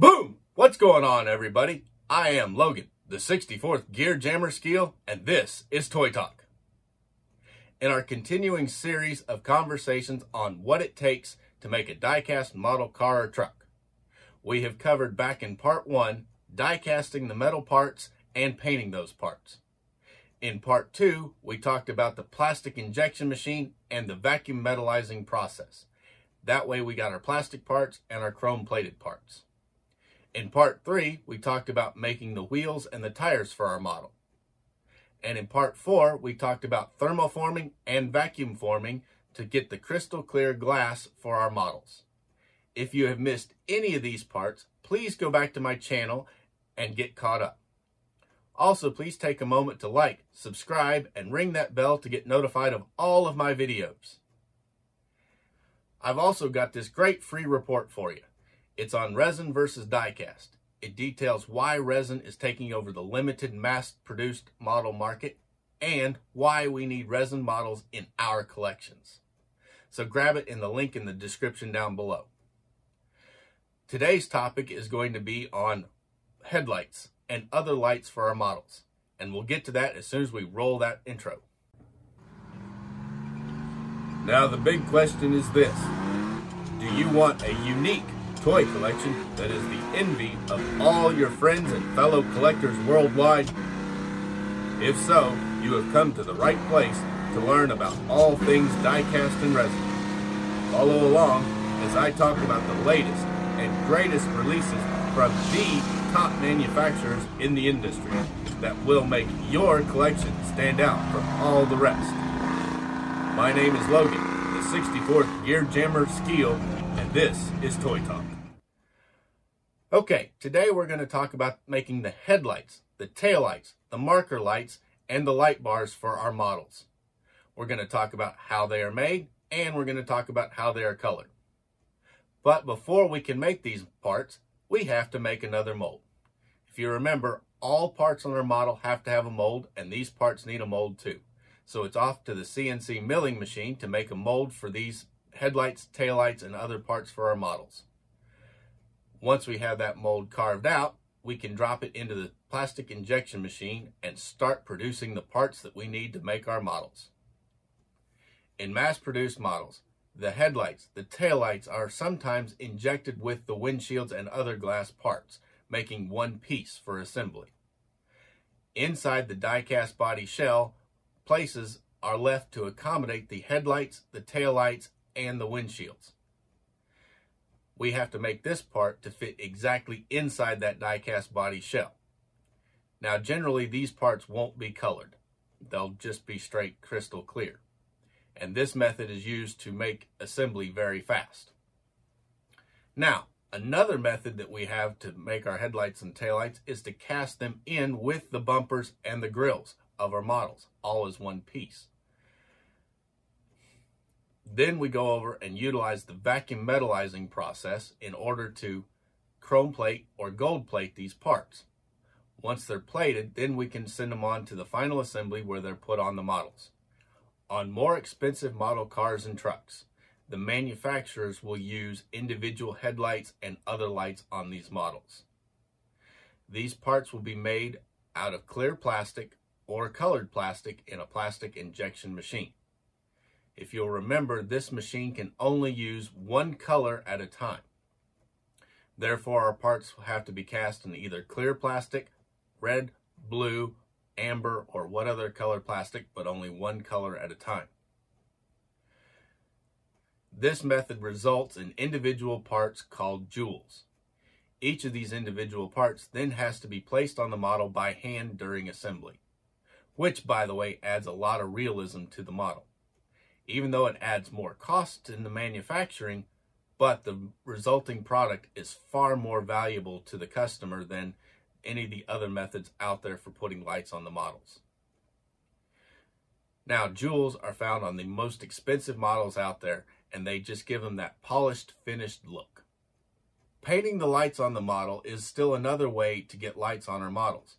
Boom! What's going on, everybody? I am Logan, the 64th Gear Jammer Skeel, and this is Toy Talk. In our continuing series of conversations on what it takes to make a diecast model car or truck, we have covered back in part one die-casting the metal parts and painting those parts. In part two, we talked about the plastic injection machine and the vacuum metallizing process. That way we got our plastic parts and our chrome plated parts. In part three, we talked about making the wheels and the tires for our model. And in part four, we talked about thermoforming and vacuum forming to get the crystal clear glass for our models. If you have missed any of these parts, please go back to my channel and get caught up. Also, please take a moment to like, subscribe, and ring that bell to get notified of all of my videos. I've also got this great free report for you. It's on resin versus diecast. It details why resin is taking over the limited mass-produced model market and why we need resin models in our collections. So grab it in the link in the description down below. Today's topic is going to be on headlights and other lights for our models. And we'll get to that as soon as we roll that intro. Now the big question is this. Do you want a unique toy collection that is the envy of all your friends and fellow collectors worldwide? If so, you have come to the right place to learn about all things diecast and resin. Follow along as I talk about the latest and greatest releases from the top manufacturers in the industry that will make your collection stand out from all the rest. My name is Logan, the 64th Gear Jammer Skeel, and this is Toy Talk. Okay, today we're going to talk about making the headlights, the taillights, the marker lights, and the light bars for our models. We're going to talk about how they are made, and we're going to talk about how they are colored. But before we can make these parts, we have to make another mold. If you remember, all parts on our model have to have a mold, and these parts need a mold too. So it's off to the CNC milling machine to make a mold for these headlights, taillights, and other parts for our models. Once we have that mold carved out, we can drop it into the plastic injection machine and start producing the parts that we need to make our models. In mass-produced models, the headlights, the taillights are sometimes injected with the windshields and other glass parts, making one piece for assembly. Inside the die-cast body shell, places are left to accommodate the headlights, the taillights, and the windshields. We have to make this part to fit exactly inside that die-cast body shell. Now, generally, these parts won't be colored. They'll just be straight crystal clear and this method is used to make assembly very fast. Now, another method that we have to make our headlights and taillights is to cast them in with the bumpers and the grills of our models, all as one piece. Then we go over and utilize the vacuum metallizing process in order to chrome plate or gold plate these parts. Once they're plated, then we can send them on to the final assembly where they're put on the models. On more expensive model cars and trucks, the manufacturers will use individual headlights and other lights on these models. These parts will be made out of clear plastic or colored plastic in a plastic injection machine. If you'll remember, this machine can only use one color at a time. Therefore, our parts have to be cast in either clear plastic, red, blue, amber, or what other color plastic, but only one color at a time. This method results in individual parts called jewels. Each of these individual parts then has to be placed on the model by hand during assembly, which, by the way, adds a lot of realism to the model. Even though it adds more cost in the manufacturing, but the resulting product is far more valuable to the customer than any of the other methods out there for putting lights on the models. Now, jewels are found on the most expensive models out there, and they just give them that polished, finished look. Painting the lights on the model is still another way to get lights on our models.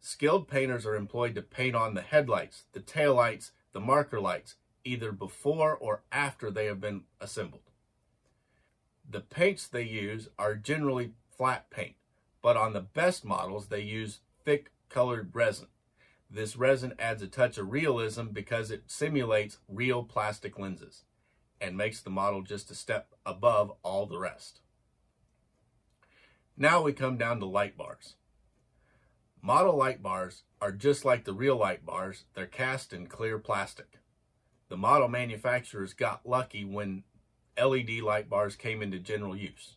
Skilled painters are employed to paint on the headlights, the taillights, the marker lights, either before or after they have been assembled. The paints they use are generally flat paint, but on the best models, they use thick colored resin. This resin adds a touch of realism because it simulates real plastic lenses and makes the model just a step above all the rest. Now we come down to light bars. Model light bars are just like the real light bars, they're cast in clear plastic. The model manufacturers got lucky when LED light bars came into general use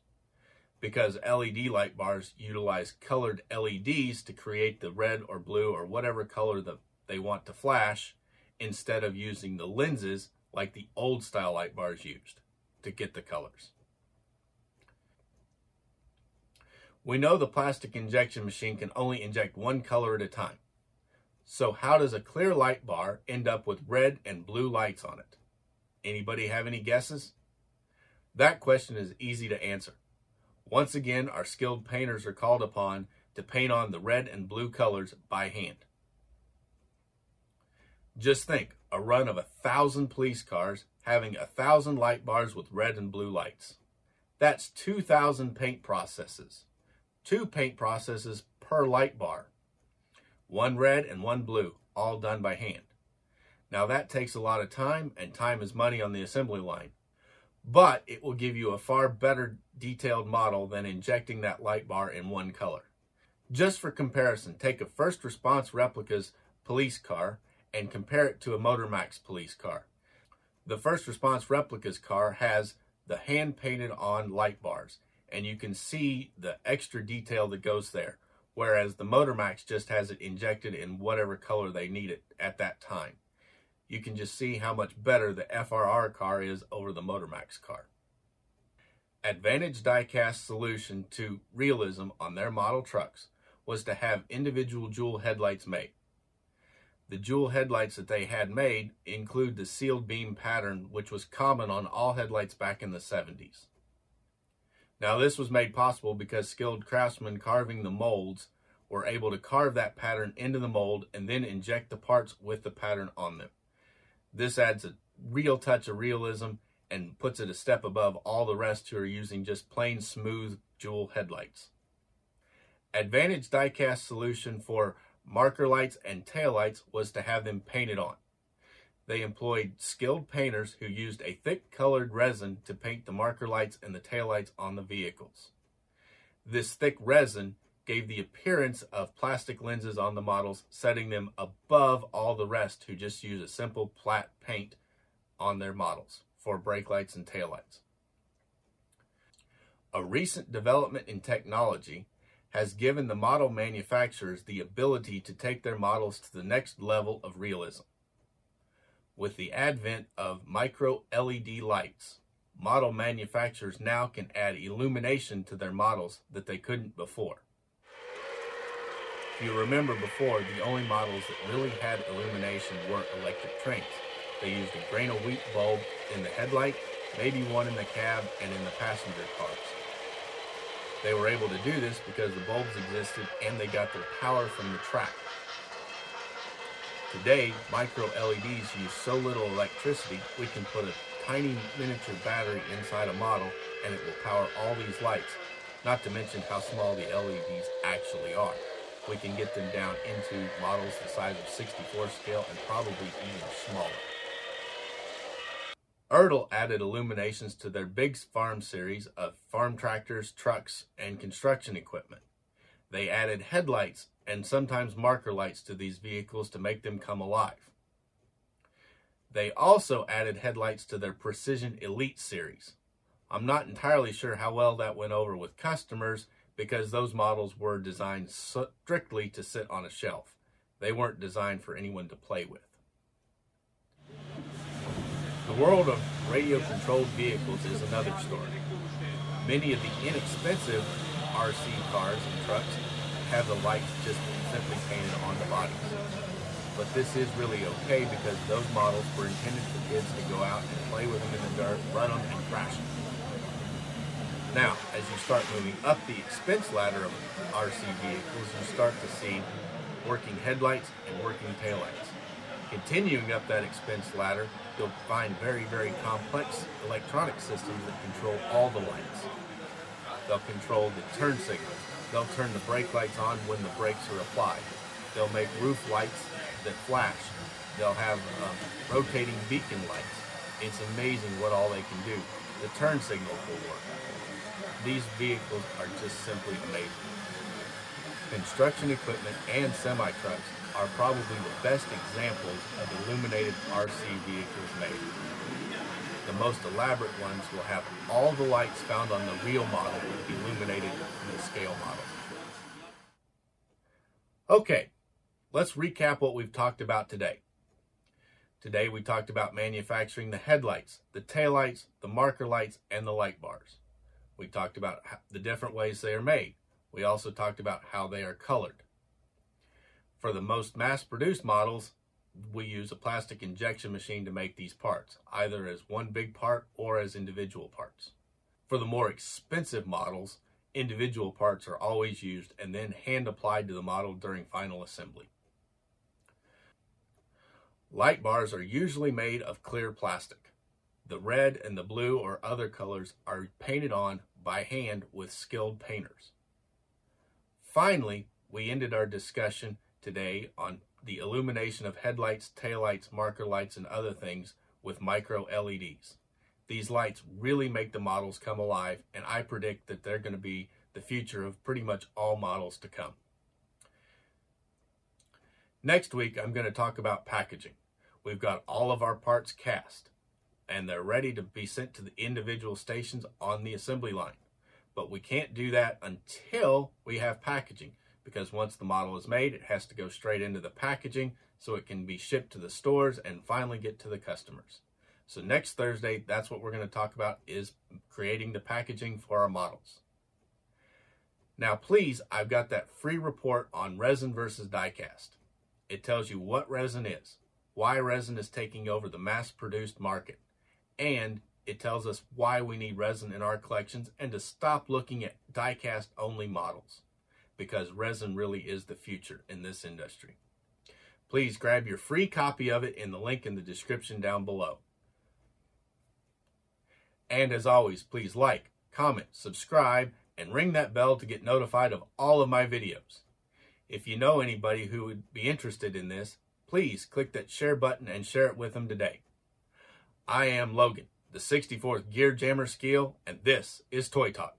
because LED light bars utilize colored LEDs to create the red or blue or whatever color that they want to flash instead of using the lenses like the old style light bars used to get the colors. We know the plastic injection machine can only inject one color at a time. So how does a clear light bar end up with red and blue lights on it? Anybody have any guesses? That question is easy to answer. Once again, our skilled painters are called upon to paint on the red and blue colors by hand. Just think, a run of a thousand police cars having a thousand light bars with red and blue lights. That's 2,000 paint processes. Two paint processes per light bar. One red and one blue, all done by hand. Now that takes a lot of time, and time is money on the assembly line but it will give you a far better detailed model than injecting that light bar in one color. Just for comparison, take a First Response Replicas police car and compare it to a Motormax police car. The First Response Replicas car has the hand painted on light bars, and you can see the extra detail that goes there, whereas the Motormax just has it injected in whatever color they need it at that time you can just see how much better the FRR car is over the Motormax car. Advantage Diecast solution to realism on their model trucks was to have individual jewel headlights made. The jewel headlights that they had made include the sealed beam pattern, which was common on all headlights back in the 70s. Now, this was made possible because skilled craftsmen carving the molds were able to carve that pattern into the mold and then inject the parts with the pattern on them. This adds a real touch of realism and puts it a step above all the rest who are using just plain smooth jewel headlights. Advantage diecast solution for marker lights and taillights was to have them painted on. They employed skilled painters who used a thick colored resin to paint the marker lights and the taillights on the vehicles. This thick resin gave the appearance of plastic lenses on the models, setting them above all the rest who just use a simple flat paint on their models for brake lights and taillights. A recent development in technology has given the model manufacturers the ability to take their models to the next level of realism. With the advent of micro LED lights, model manufacturers now can add illumination to their models that they couldn't before. If you remember before, the only models that really had illumination were electric trains. They used a grain of wheat bulb in the headlight, maybe one in the cab and in the passenger cars. They were able to do this because the bulbs existed and they got their power from the track. Today, micro LEDs use so little electricity, we can put a tiny miniature battery inside a model and it will power all these lights, not to mention how small the LEDs actually are we can get them down into models the size of 64 scale and probably even smaller. Ertl added illuminations to their Big Farm series of farm tractors, trucks, and construction equipment. They added headlights and sometimes marker lights to these vehicles to make them come alive. They also added headlights to their Precision Elite series. I'm not entirely sure how well that went over with customers because those models were designed strictly to sit on a shelf. They weren't designed for anyone to play with. The world of radio controlled vehicles is another story. Many of the inexpensive RC cars and trucks have the lights just simply painted on the bodies. But this is really okay because those models were intended for kids to go out and play with them in the dirt, run them, and crash them. Now, as you start moving up the expense ladder of RC vehicles, you start to see working headlights and working taillights. Continuing up that expense ladder, you'll find very, very complex electronic systems that control all the lights. They'll control the turn signals. They'll turn the brake lights on when the brakes are applied. They'll make roof lights that flash. They'll have um, rotating beacon lights. It's amazing what all they can do. The turn signals will work. These vehicles are just simply amazing. Construction equipment and semi-trucks are probably the best examples of illuminated RC vehicles made. The most elaborate ones will have all the lights found on the real model illuminated in the scale model. Okay, let's recap what we've talked about today. Today we talked about manufacturing the headlights, the taillights, the marker lights, and the light bars. We talked about the different ways they are made. We also talked about how they are colored. For the most mass-produced models, we use a plastic injection machine to make these parts, either as one big part or as individual parts. For the more expensive models, individual parts are always used and then hand applied to the model during final assembly. Light bars are usually made of clear plastic. The red and the blue or other colors are painted on by hand with skilled painters. Finally, we ended our discussion today on the illumination of headlights, taillights, marker lights, and other things with micro LEDs. These lights really make the models come alive, and I predict that they're going to be the future of pretty much all models to come. Next week, I'm going to talk about packaging. We've got all of our parts cast, and they're ready to be sent to the individual stations on the assembly line. But we can't do that until we have packaging because once the model is made, it has to go straight into the packaging so it can be shipped to the stores and finally get to the customers. So next Thursday, that's what we're going to talk about is creating the packaging for our models. Now, please, I've got that free report on resin versus diecast. It tells you what resin is, why resin is taking over the mass-produced market, and it tells us why we need resin in our collections and to stop looking at diecast only models because resin really is the future in this industry. Please grab your free copy of it in the link in the description down below. And as always, please like, comment, subscribe, and ring that bell to get notified of all of my videos. If you know anybody who would be interested in this, please click that share button and share it with them today. I am Logan, the 64th Gear Jammer Skeel, and this is Toy Talk.